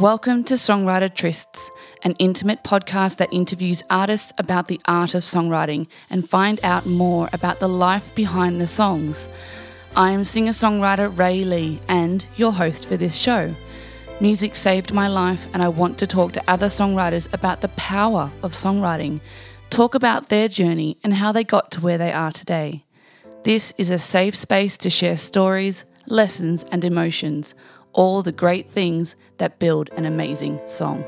Welcome to Songwriter Trysts, an intimate podcast that interviews artists about the art of songwriting and find out more about the life behind the songs. I am singer songwriter Ray Lee and your host for this show. Music saved my life, and I want to talk to other songwriters about the power of songwriting, talk about their journey and how they got to where they are today. This is a safe space to share stories, lessons, and emotions, all the great things that build an amazing song.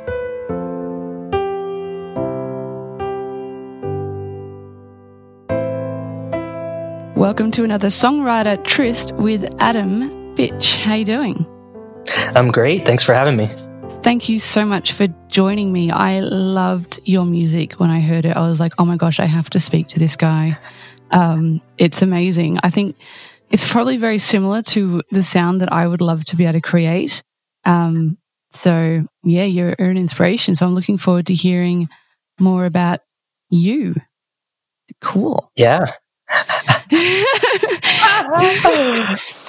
Welcome to another songwriter tryst with Adam Fitch. How you doing? I'm great. Thanks for having me. Thank you so much for joining me. I loved your music when I heard it. I was like, oh my gosh, I have to speak to this guy. Um, it's amazing. I think it's probably very similar to the sound that I would love to be able to create. Um, so, yeah, you're an inspiration. So I'm looking forward to hearing more about you. Cool. Yeah.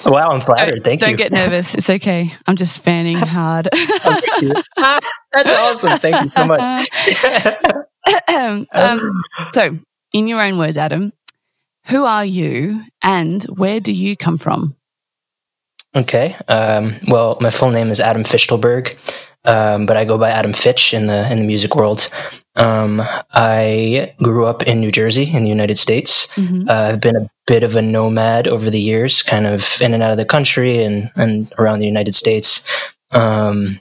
wow, I'm flattered. Don't, Thank don't get nervous. It's okay. I'm just fanning hard. Thank you. That's awesome. Thank you so much. um, so, in your own words, Adam, who are you and where do you come from? okay. Um, well, my full name is Adam Fichtelberg, um, but I go by Adam Fitch in the in the music world. Um, I grew up in New Jersey in the United States. Mhm. Uh, I've been a bit of a nomad over the years, kind of in and out of the country and and around the United States. Um,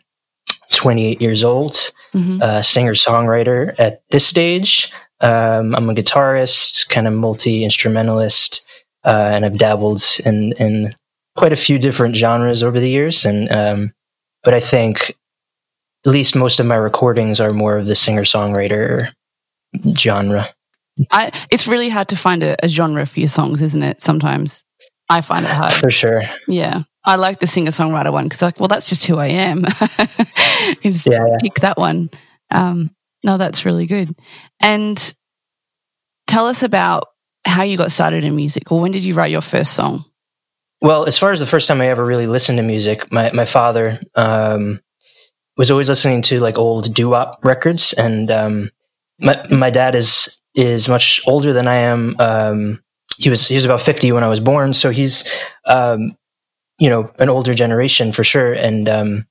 28 years old. Mhm. uh, singer songwriter at this stage. Um, I'm a guitarist, kind of multi instrumentalist, uh, and I've dabbled in in quite a few different genres over the years. And um, but I think at least most of my recordings are more of the singer songwriter genre. I, it's really hard to find a, a genre for your songs, isn't it? Sometimes I find it hard. For sure. Yeah. I like the singer songwriter one because, like, well, that's just who I am. Just Yeah, yeah. pick that one. Um, no, that's really good. And tell us about how you got started in music, or when did you write your first song? Well, as far as the first time I ever really listened to music, my my father um, was always listening to like old doo wop records, and um, my my dad is is much older than I am. Um, he was he was about fifty when I was born, so he's um, you know an older generation for sure, and um,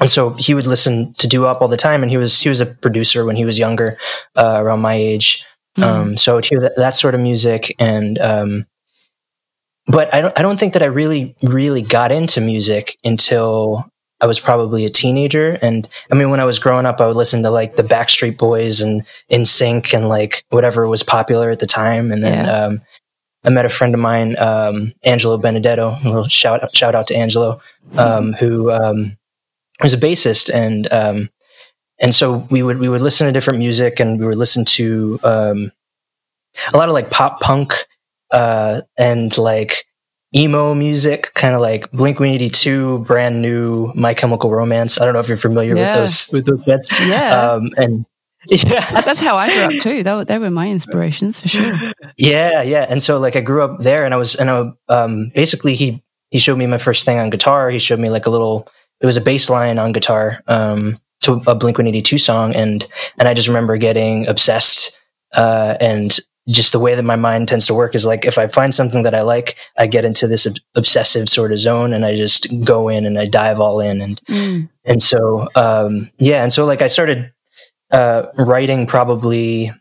and so he would listen to doo wop all the time, and he was he was a producer when he was younger, uh, around my age. Mm. Um, so I would hear that, that sort of music, and um, but I don't I don't think that I really really got into music until I was probably a teenager. And I mean, when I was growing up, I would listen to like the Backstreet Boys and NSYNC and like whatever was popular at the time. And then Yeah. um, I met a friend of mine, um, Angelo Benedetto. A little shout shout out to Angelo, um, who um, was a bassist and um, and so we would we would listen to different music and we would listen to um, a lot of like pop punk uh, and like emo music, kind of like Blink One Eighty Two, brand new My Chemical Romance. I don't know if you're familiar Yeah. with those with those bands. Yeah. Um, and yeah, that's how I grew up too. They were, they were my inspirations for sure. yeah, yeah. And so like I grew up there, and I was and I um, basically he he showed me my first thing on guitar. He showed me like a little. It was a bass line on guitar um, to a Blink One Eighty Two song, and and I just remember getting obsessed. Uh, and just the way that my mind tends to work is like if I find something that I like, I get into this ob- obsessive sort of zone, and I just go in and I dive all in, and Mm. and so um, yeah, and so like I started uh, writing probably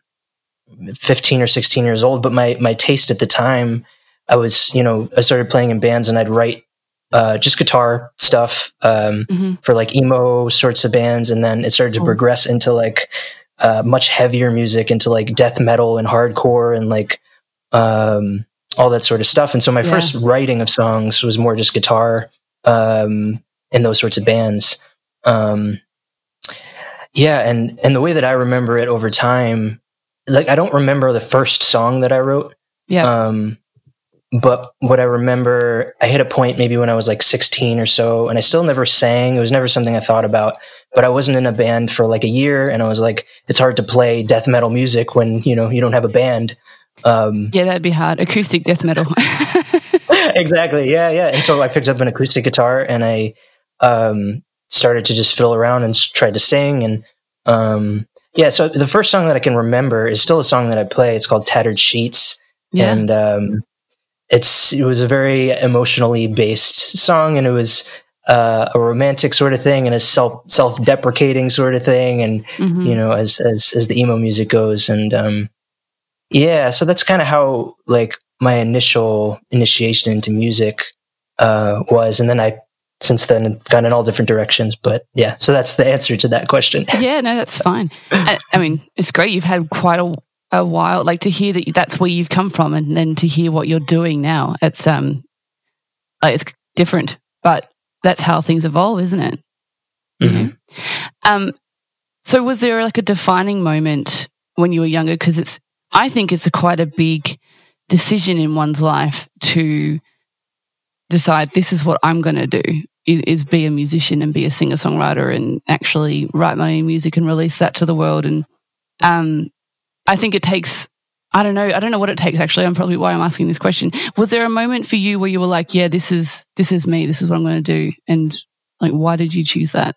15 or 16 years old, but my my taste at the time, I was you know I started playing in bands and I'd write uh, just guitar stuff um, hmm for like emo sorts of bands, and then it started to Oh. progress into like uh, much heavier music, into like death metal and hardcore and like um, all that sort of stuff. And so my Yeah. first writing of songs was more just guitar um, in those sorts of bands. Um, yeah, and and the way that I remember it over time, like I don't remember the first song that I wrote. Yeah. Um, but what I remember, I hit a point maybe when I was like 16 or so, and I still never sang. It was never something I thought about. But I wasn't in a band for like a year, and I was like, it's hard to play death metal music when you know you don't have a band. Um, yeah, that'd be hard. Acoustic death metal. exactly. Yeah, yeah. And so I picked up an acoustic guitar and I um started to just fiddle around and tried to sing. And um, yeah, so the first song that I can remember is still a song that I play. It's called Tattered Sheets. Yeah. And um, it's it was a very emotionally based song, and it was uh, a romantic sort of thing and a self self deprecating sort of thing, and mm-hmm. you know, as as as the emo music goes, and um, yeah, so that's kind of how like my initial initiation into music uh, was, and then I since then gone in all different directions. But yeah, so that's the answer to that question. Yeah, no, that's fine. I, I mean, it's great. You've had quite a a while, like to hear that that's where you've come from, and then to hear what you're doing now. It's um, it's different, but that's how things evolve, isn't it? Mm-hmm. Um, so was there like a defining moment when you were younger? Because it's, I think it's a quite a big decision in one's life to decide this is what I'm going to do is be a musician and be a singer songwriter and actually write my own music and release that to the world. And um, I think it takes I don't know. I don't know what it takes actually. I'm probably why I'm asking this question. Was there a moment for you where you were like, yeah, this is this is me. This is what I'm going to do. And like why did you choose that?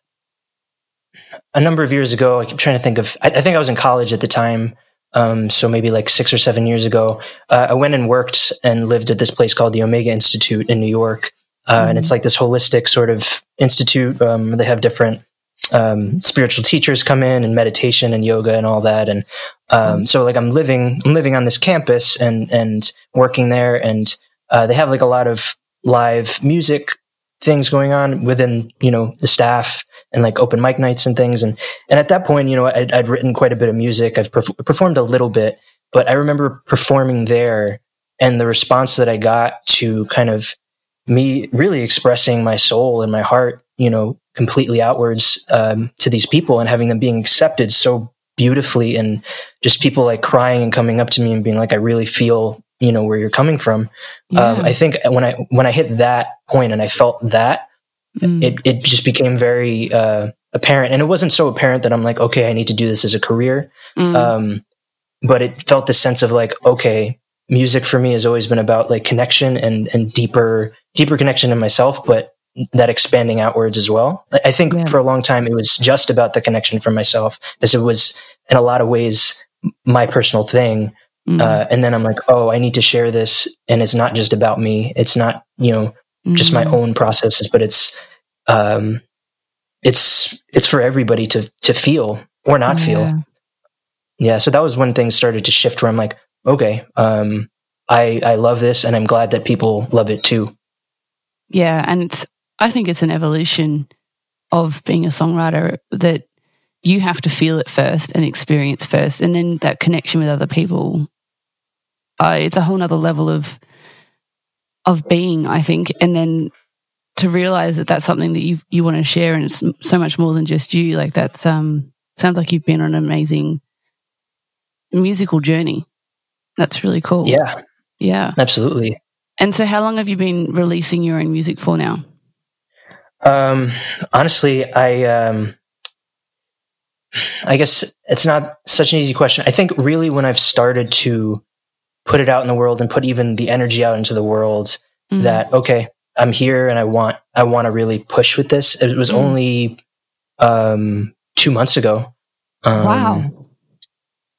A number of years ago, I keep trying to think of I, I think I was in college at the time. Um, so maybe like six or seven years ago, uh, I went and worked and lived at this place called the Omega Institute in New York. Uh, mm-hmm. And it's like this holistic sort of institute. Um, they have different um, spiritual teachers come in and meditation and yoga and all that. And um, mm-hmm. so like I'm living, I'm living on this campus and, and working there. And uh, they have like a lot of live music things going on within, you know, the staff and like open mic nights and things. And, and at that point, you know, I'd, I'd written quite a bit of music. I've perf- performed a little bit, but I remember performing there and the response that I got to kind of me really expressing my soul and my heart, you know, completely outwards um, to these people and having them being accepted so beautifully and just people like crying and coming up to me and being like, I really feel, you know, where you're coming from. Yeah. Um, I think when I, when I hit that point and I felt that, mm. it, it just became very uh, apparent. And it wasn't so apparent that I'm like, okay, I need to do this as a career. Mm. Um, but it felt the sense of like, okay, music for me has always been about like connection and, and deeper, deeper connection in myself, but that expanding outwards as well. I think yeah. for a long time it was just about the connection for myself, as it was in a lot of ways my personal thing. Mm. Uh, and then I'm like, oh, I need to share this, and it's not just about me. It's not you know mm. just my mm. own processes, but it's um, it's it's for everybody to to feel or not yeah. feel. Yeah. So that was when things started to shift. Where I'm like, okay, um, I I love this, and I'm glad that people love it too. Yeah, and I think it's an evolution of being a songwriter that you have to feel it first and experience first, and then that connection with other people. Uh, it's a whole nother level of of being, I think, and then to realize that that's something that you you want to share, and it's so much more than just you. Like that's um sounds like you've been on an amazing musical journey. That's really cool. Yeah, yeah, absolutely. And so, how long have you been releasing your own music for now? Um, honestly, I um, I guess it's not such an easy question. I think really when I've started to put it out in the world and put even the energy out into the world mm-hmm. that okay, I'm here and I want I want to really push with this. It was mm-hmm. only um, two months ago. Um, wow.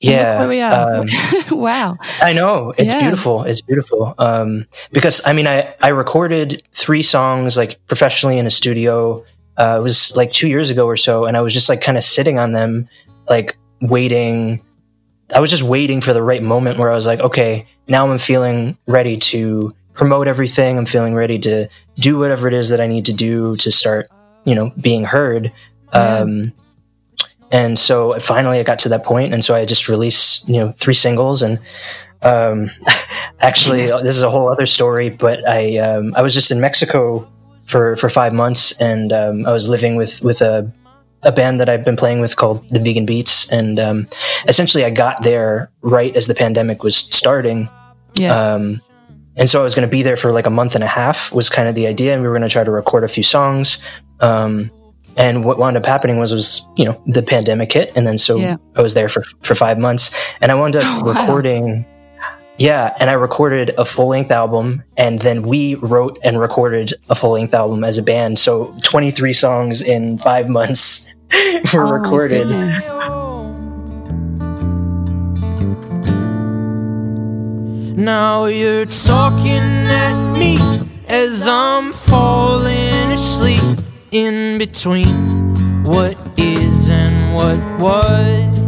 Yeah. Where we are. Um, wow. I know. It's yeah. beautiful. It's beautiful. Um, because I mean, I, I recorded three songs like professionally in a studio. Uh, it was like two years ago or so. And I was just like kind of sitting on them, like waiting. I was just waiting for the right moment where I was like, okay, now I'm feeling ready to promote everything. I'm feeling ready to do whatever it is that I need to do to start, you know, being heard. Yeah. Um, and so finally I got to that point, and so I just released you know three singles, and um, actually this is a whole other story. But I um, I was just in Mexico for for five months, and um, I was living with with a a band that I've been playing with called the Vegan Beats, and um, essentially I got there right as the pandemic was starting. Yeah. Um, and so I was going to be there for like a month and a half was kind of the idea, and we were going to try to record a few songs. Um, and what wound up happening was was you know the pandemic hit, and then so yeah. I was there for for five months, and I wound up oh, wow. recording. yeah, and I recorded a full length album, and then we wrote and recorded a full length album as a band. So 23 songs in five months were Oh, recorded. goodness. Now you're talking at me as I'm falling asleep in between what is and what was.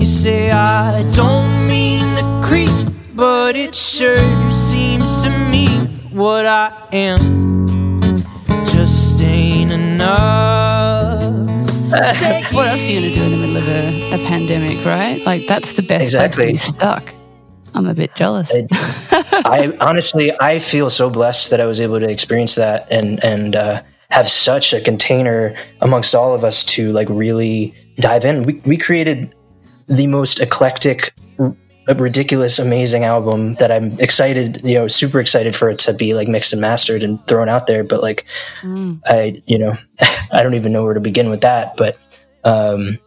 You say I don't mean to creep, but it sure seems to me what I am just ain't enough. What else are you going to do in the middle of a, a pandemic, right? Like, that's the best Exactly. place to be stuck. I'm a bit jealous. I- I honestly, I feel so blessed that I was able to experience that and and uh, have such a container amongst all of us to like really dive in. We we created the most eclectic, r- ridiculous, amazing album that I'm excited, you know, super excited for it to be like mixed and mastered and thrown out there. But like, Mm. I, you know, I don't even know where to begin with that. But um,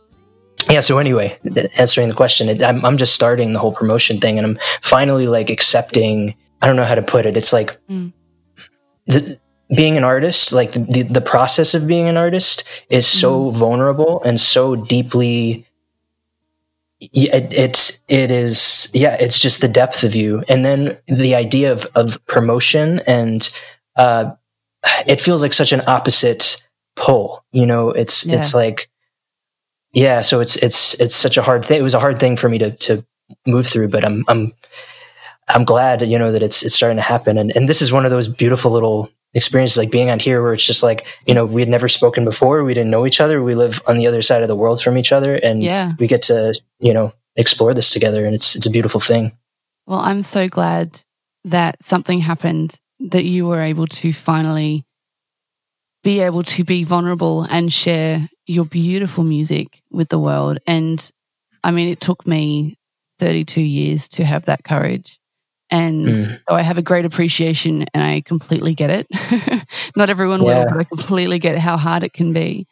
yeah. So anyway, answering the question, it, I'm I'm just starting the whole promotion thing, and I'm finally like accepting. I don't know how to put it. It's like Mm. the, being an artist, like the, the the process of being an artist, is so vulnerable and so deeply. It, it's it is yeah. It's just the depth of you, and then the idea of of promotion and uh, it feels like such an opposite pull. You know, it's it's like yeah. So it's it's it's such a hard thing. It was a hard thing for me to to move through, but I'm I'm I'm glad you know that it's it's starting to happen. And and this is one of those beautiful little experiences, like being on here, where it's just like you know we had never spoken before, we didn't know each other, we live on the other side of the world from each other, and Yeah. we get to you know explore this together, and it's it's a beautiful thing. Well, I'm so glad that something happened that you were able to finally be able to be vulnerable and share your beautiful music with the world. And I mean, it took me 32 years to have that courage. And Mm. so I have a great appreciation and I completely get it. Not everyone will, but I completely get how hard it can be.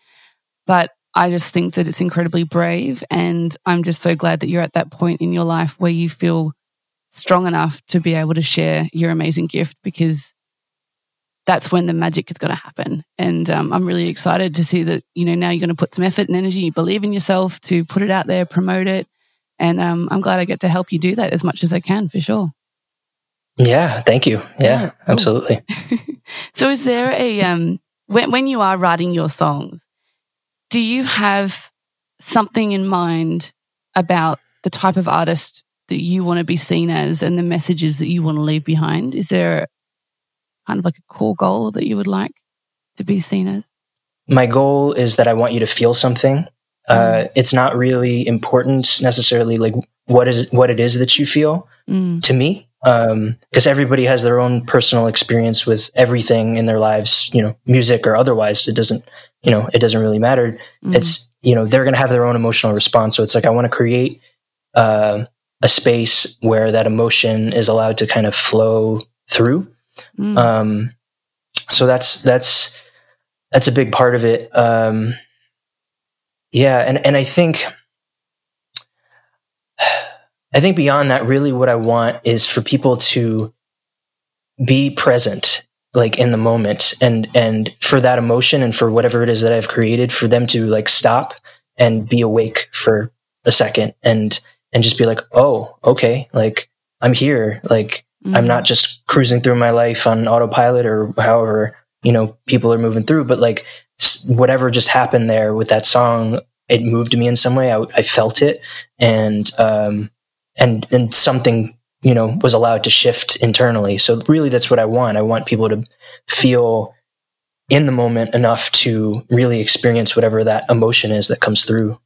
But I just think that it's incredibly brave. And I'm just so glad that you're at that point in your life where you feel strong enough to be able to share your amazing gift because that's when the magic is going to happen. And um, I'm really excited to see that, you know, now you're going to put some effort and energy, you believe in yourself to put it out there, promote it. And um, I'm glad I get to help you do that as much as I can for sure. Yeah, thank you. Yeah, Yeah, absolutely. So is there a, um, when, when you are writing your songs, do you have something in mind about the type of artist that you want to be seen as and the messages that you want to leave behind? Is there kind of like a core goal that you would like to be seen as? my goal is that I want you to feel something. Uh, it's not really important necessarily like what is what it is that you feel Mm, to me, because everybody has their own personal experience with everything in their lives, you know, music or otherwise. It doesn't, you know, it doesn't really matter. mm, It's you know they're going to have their own emotional response. So it's like I want to create uh, a space where that emotion is allowed to kind of flow through. mm, Um, so that's that's that's a big part of it. Um, yeah, and and I think I think beyond that, really, what I want is for people to be present, like in the moment, and and for that emotion and for whatever it is that I've created, for them to like stop and be awake for a second and and just be like, oh, okay, like I'm here, like I'm mm, not just cruising through my life on autopilot or however you know people are moving through, but like whatever just happened there with that song, it moved me in some way. I, I felt it, and um, and and something you know was allowed to shift internally. So really, that's what I want. I want people to feel in the moment enough to really experience whatever that emotion is that comes through.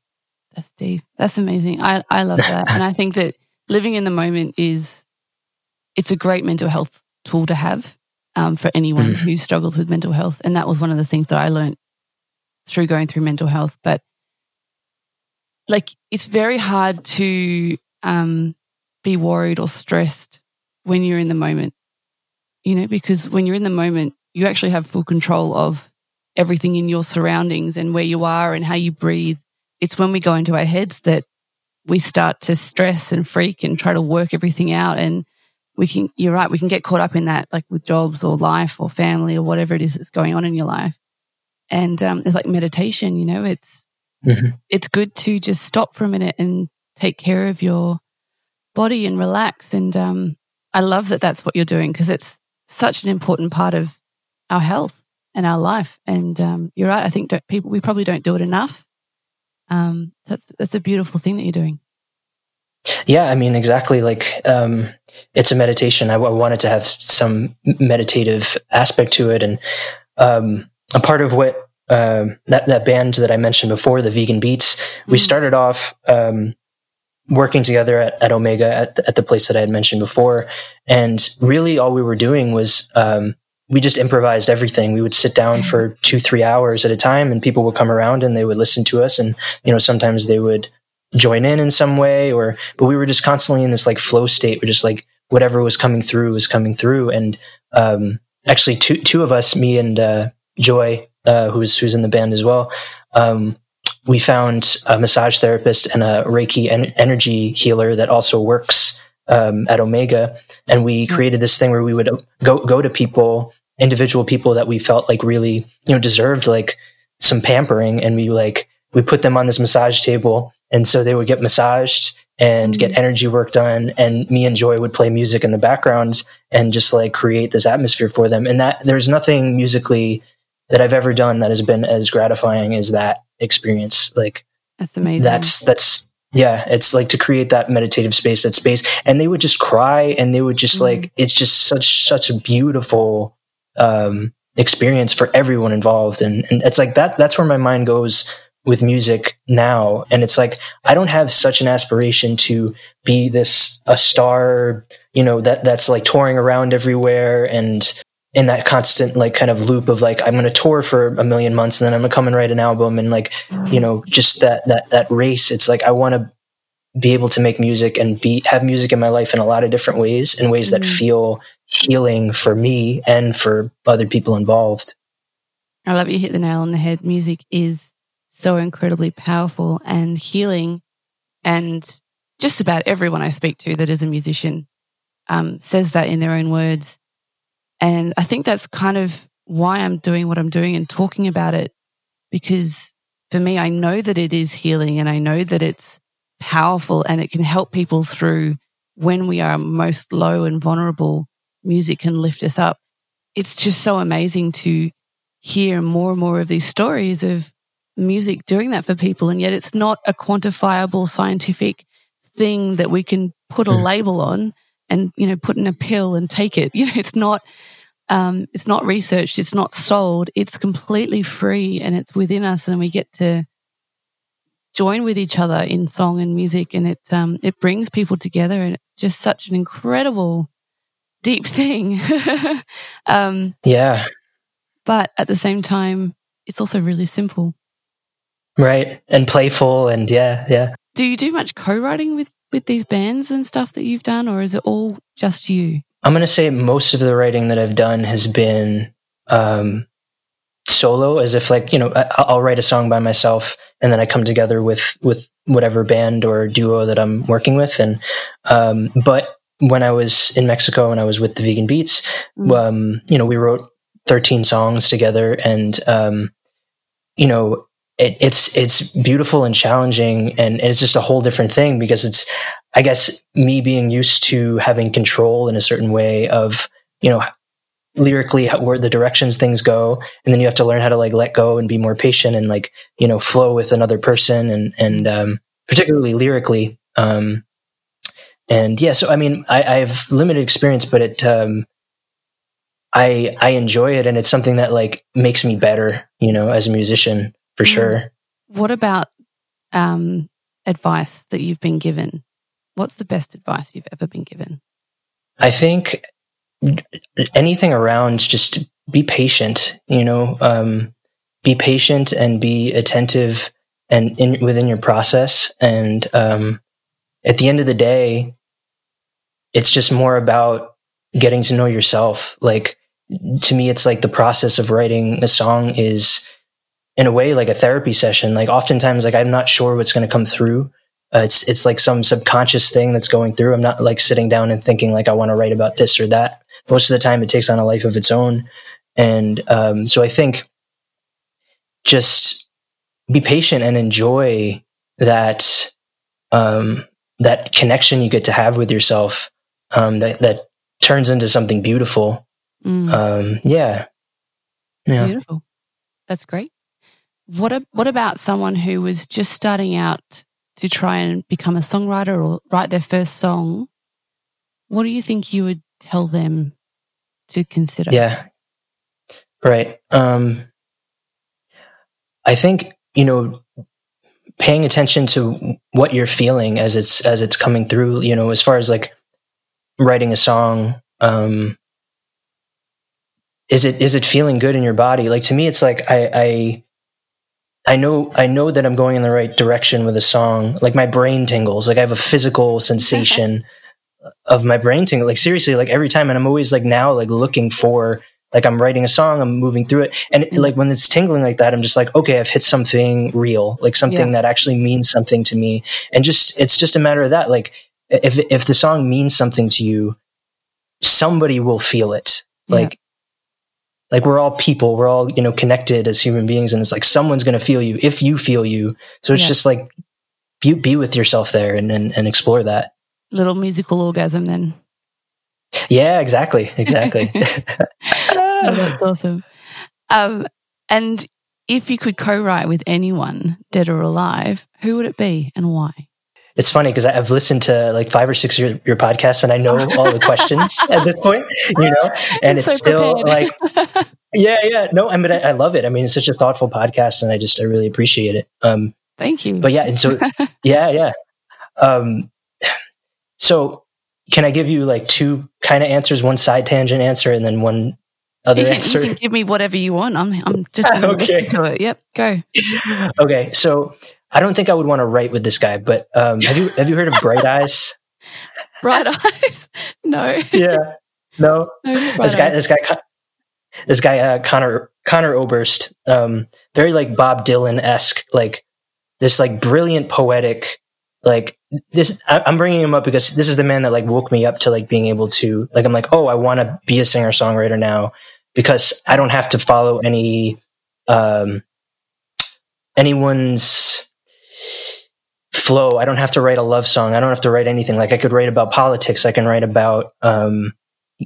That's deep. That's amazing. I, I love that. and I think that living in the moment is it's a great mental health tool to have um, for anyone Mm. who struggles with mental health. And that was one of the things that I learned through going through mental health. But like it's very hard to um, be worried or stressed when you're in the moment, you know, because when you're in the moment, you actually have full control of everything in your surroundings and where you are and how you breathe. It's when we go into our heads that we start to stress and freak and try to work everything out. And we can, you're right, we can get caught up in that, like with jobs or life or family or whatever it is that's going on in your life. And um, it's like meditation, you know, it's, mm-hmm. it's good to just stop for a minute and take care of your body and relax. And um, I love that that's what you're doing because it's such an important part of our health and our life. And um, you're right. I think people we probably don't do it enough. Um, that's that's a beautiful thing that you're doing. Yeah, I mean, exactly. Like, um, it's a meditation. I, I, wanted to have some meditative aspect to it, and um, a part of what uh, that that band that I mentioned before, the Vegan Beats, we mm. started off um, working together at, at Omega at the, at the place that I had mentioned before, and really all we were doing was um, we just improvised everything. We would sit down for two, three hours at a time and people would come around and they would listen to us. And, you know, sometimes they would join in in some way or, but we were just constantly in this like flow state. We're just like, whatever was coming through was coming through. And, um, actually two, two of us, me and, uh, Joy, uh, who's, who's in the band as well. Um, we found a massage therapist and a Reiki en- energy healer that also works um, at Omega, and we hmm. created this thing where we would go go to people individual people that we felt like really, you know, deserved like some pampering and we like, we put them on this massage table. And so they would get massaged and mm-hmm. get energy work done. And me and Joy would play music in the background and just like create this atmosphere for them. And that there's nothing musically that I've ever done that has been as gratifying as that experience. Like, that's amazing. That's, that's, yeah, it's like to create that meditative space, that space. And they would just cry and they would just mm-hmm. like, it's just such, such a beautiful, um, experience for everyone involved. And, and it's like that, that's where my mind goes with music now. And it's like, I don't have such an aspiration to be this, a star, you know, that, that's like touring around everywhere and in that constant like kind of loop of like, I'm going to tour for a million months and then I'm going to come and write an album and like, you know, just that, that, that race. It's like, I want to be able to make music and be, have music in my life in a lot of different ways, in ways mm-hmm. that feel healing for me and for other people involved. I love you hit the nail on the head. Music is so incredibly powerful and healing. And just about everyone I speak to that is a musician um, says that in their own words. And I think that's kind of why I'm doing what I'm doing and talking about it. Because for me, I know that it is healing and I know that it's powerful and it can help people through when we are most low and vulnerable music can lift us up. It's just so amazing to hear more and more of these stories of music doing that for people. And yet it's not a quantifiable scientific thing that we can put a hmm. label on and, you know, put in a pill and take it. You know, it's not, um, it's not researched. It's not sold. It's completely free and it's within us and we get to join with each other in song and music. And it, um, it brings people together and it's just such an incredible deep thing. um, yeah. But at the same time, it's also really simple. Right. And playful. And yeah, yeah. Do you do much co writing with, with these bands and stuff that you've done, or is it all just you? I'm going to say most of the writing that I've done has been um, solo, as if like, you know, I'll write a song by myself and then I come together with, with whatever band or duo that I'm working with. And, um, but when I was in Mexico and I was with the Vegan Beats, mm. um, you know, we wrote 13 songs together and, um, you know, it, it's, it's beautiful and challenging and it's just a whole different thing because it's, I guess me being used to having control in a certain way of, you know, lyrically where the directions things go and then you have to learn how to like let go and be more patient and like you know flow with another person and and um particularly lyrically um and yeah, so I mean, I, I have limited experience, but it, um, I, I enjoy it and it's something that like makes me better, you know, as a musician for sure. What about, um, advice that you've been given? What's the best advice you've ever been given? I think anything around just be patient, you know, um, be patient and be attentive and in, within your process. And, um, at the end of the day, it's just more about getting to know yourself. Like to me, it's like the process of writing a song is in a way like a therapy session. Like oftentimes, like I'm not sure what's going to come through Uh, it's it's like some subconscious thing that's going through. I'm not like sitting down and thinking like I want to write about this or that. Most of the time, it takes on a life of its own, and um, so I think just be patient and enjoy that um, that connection you get to have with yourself um, that that turns into something beautiful. Mm. Um, yeah, yeah. Beautiful. That's great. What a, what about someone who was just starting out to try and become a songwriter or write their first song? What do you think you would tell them to consider? Yeah. Right. Um, I think, you know, paying attention to what you're feeling as it's as it's coming through, you know, as far as like writing a song, um, is it is it feeling good in your body? Like to me, it's like I I I know I know that I'm going in the right direction with a song. Like my brain tingles. Like I have a physical sensation of my brain tingle. Like seriously, like every time, and I'm always like now like looking for like I'm writing a song, I'm moving through it, and it, like when it's tingling like that, I'm just like, okay, I've hit something real, like something Yeah. that actually means something to me, and just it's just a matter of that. Like if if the song means something to you, somebody will feel it. Like like we're all people we're all you know connected as human beings and it's like someone's going to feel you if you feel you so it's Yeah. just like be, be with yourself there and, and and explore that Little musical orgasm then. yeah exactly exactly that's awesome. Um, and if you could co-write with anyone, dead or alive, who would it be and why? It's funny because i've listened to like five or six of your, your podcasts and i know all the questions at this point you know and I'm it's so still prepared. like yeah yeah no i mean I, I love it i mean it's such a thoughtful podcast and i just i really appreciate it um Thank you. but yeah and so yeah yeah um so can i give you like two kind of answers one side tangent answer and then one other you, can, answer you can give me whatever you want. I'm I'm just Okay. to it. Yep, go. okay so i don't think i would want to write with this guy but um have you have you heard of bright eyes Bright eyes. No, yeah no no. This guy eyes. this guy this guy uh, Conor Conor Oberst um very like bob dylan-esque like this like brilliant poetic like this I, i'm bringing him up because this is the man that like woke me up to like being able to like i'm like oh i want to be a singer songwriter now because i don't have to follow any um anyone's flow i don't have to write a love song i don't have to write anything like i could write about politics i can write about um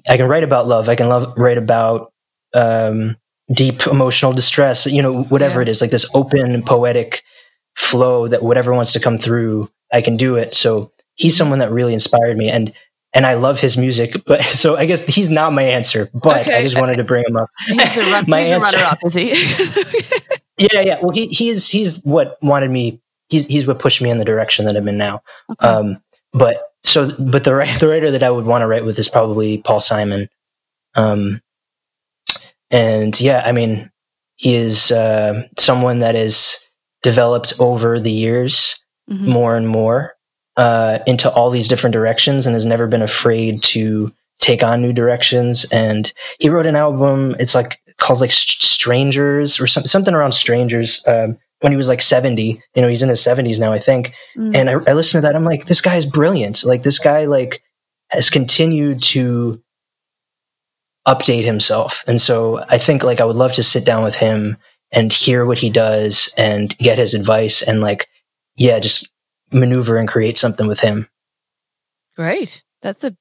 I can write about love. I can love write about um, deep emotional distress. You know, whatever Yeah. it is, like this open poetic flow that whatever wants to come through, I can do it. So he's someone that really inspired me, and and I love his music. But so I guess he's not my answer, but Okay. I just wanted to bring him up. He's the, run, My he's answer- runner-up, is he? Yeah, yeah. Well, he he's he's what wanted me. He's he's what pushed me in the direction that I'm in now. Okay. Um, but so, but the writer, the writer that I would want to write with is probably Paul Simon. Um, and yeah, I mean, he is uh, someone that is developed over the years Mhm. more and more uh, into all these different directions, and has never been afraid to take on new directions. And he wrote an album. It's like called like Strangers or some, something around Strangers. Um, when he was like 70, you know, he's in his 70s now, I think Mm. and I, I listened to that. I'm like, this guy is brilliant. Like this guy, like has continued to update himself. And so I think like I would love to sit down with him and hear what he does and get his advice and like, yeah, just maneuver and create something with him. Great. That's a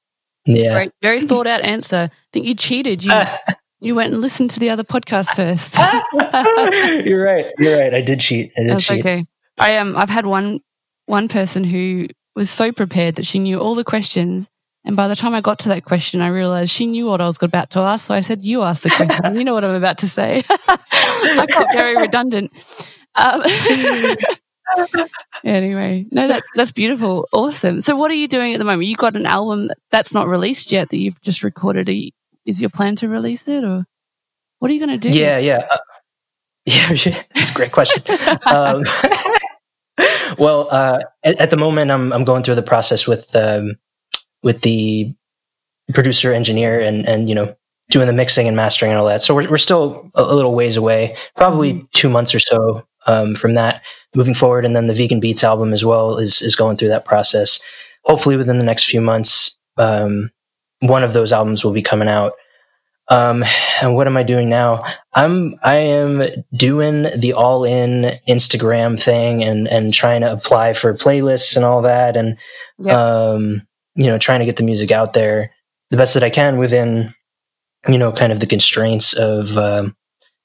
Yeah. great, very thought out answer. I think you cheated. You you went and listened to the other podcast first. you're right. You're right. I did cheat. I did That's cheat. okay. I um I've had one one person who was so prepared that she knew all the questions, and by the time I got to that question, I realized she knew what I was about to ask. So I said, "You ask the question. you know what I'm about to say." I felt very redundant. Um, anyway, no, that's that's beautiful, awesome. So, what are you doing at the moment? You got an album that's not released yet that you've just recorded. Are you- Is your plan to release it, or what are you going to do? Yeah, yeah. Uh, yeah, that's a great question. um, well, uh, at, at the moment, I'm I'm going through the process with um, with the producer, engineer, and and you know doing the mixing and mastering and all that. So we're we're still a, a little ways away, probably two months or so um, from that. moving forward. And then the Vegan Beats album as well is is going through that process. Hopefully, within the next few months, um, one of those albums will be coming out. Um, and what am I doing now? I'm I am doing the all in Instagram thing and and trying to apply for playlists and all that, and yep. um, you know, trying to get the music out there the best that I can within you know kind of the constraints of um,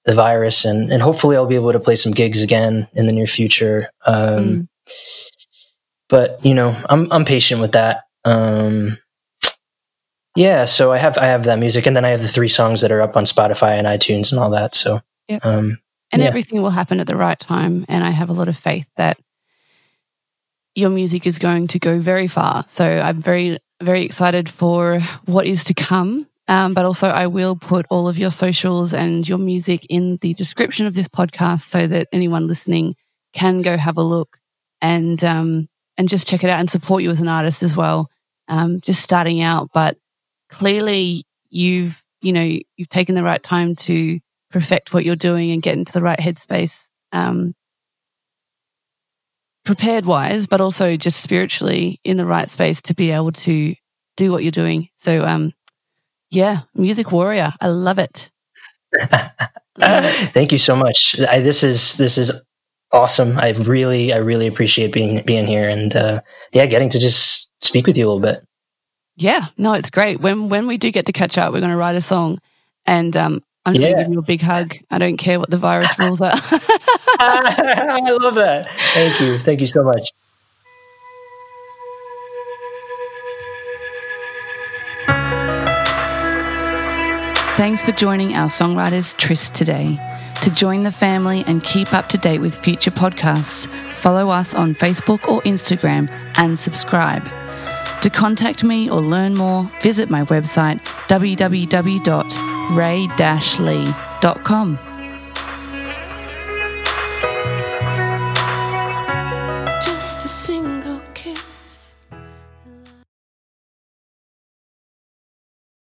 the virus, and and hopefully I'll be able to play some gigs again in the near future. Um, mm. But you know, I'm I'm patient with that. Um, yeah, so I have I have that music, and then I have the three songs that are up on Spotify and iTunes and all that. So, yep. um, and yeah. everything will happen at the right time. And I have a lot of faith that your music is going to go very far. So I'm very very excited for what is to come. Um, but also, I will put all of your socials and your music in the description of this podcast so that anyone listening can go have a look and um, and just check it out and support you as an artist as well. Um, just starting out, but clearly you've, you know, you've taken the right time to perfect what you're doing and get into the right headspace, um, prepared wise, but also just spiritually in the right space to be able to do what you're doing. So, um, yeah, music warrior. I love it. Thank you so much. I, this is this is awesome. I really I really appreciate being being here and uh, yeah, getting to just speak with you a little bit. Yeah, no, it's great. When when we do get to catch up, we're going to write a song, and um, I'm just yeah. going to give you a big hug. I don't care what the virus rules are. I love that. Thank you. Thank you so much. Thanks for joining our Songwriters Tryst today. To join the family and keep up to date with future podcasts, follow us on Facebook or Instagram and subscribe. To contact me or learn more, visit my website www.ray-lee.com.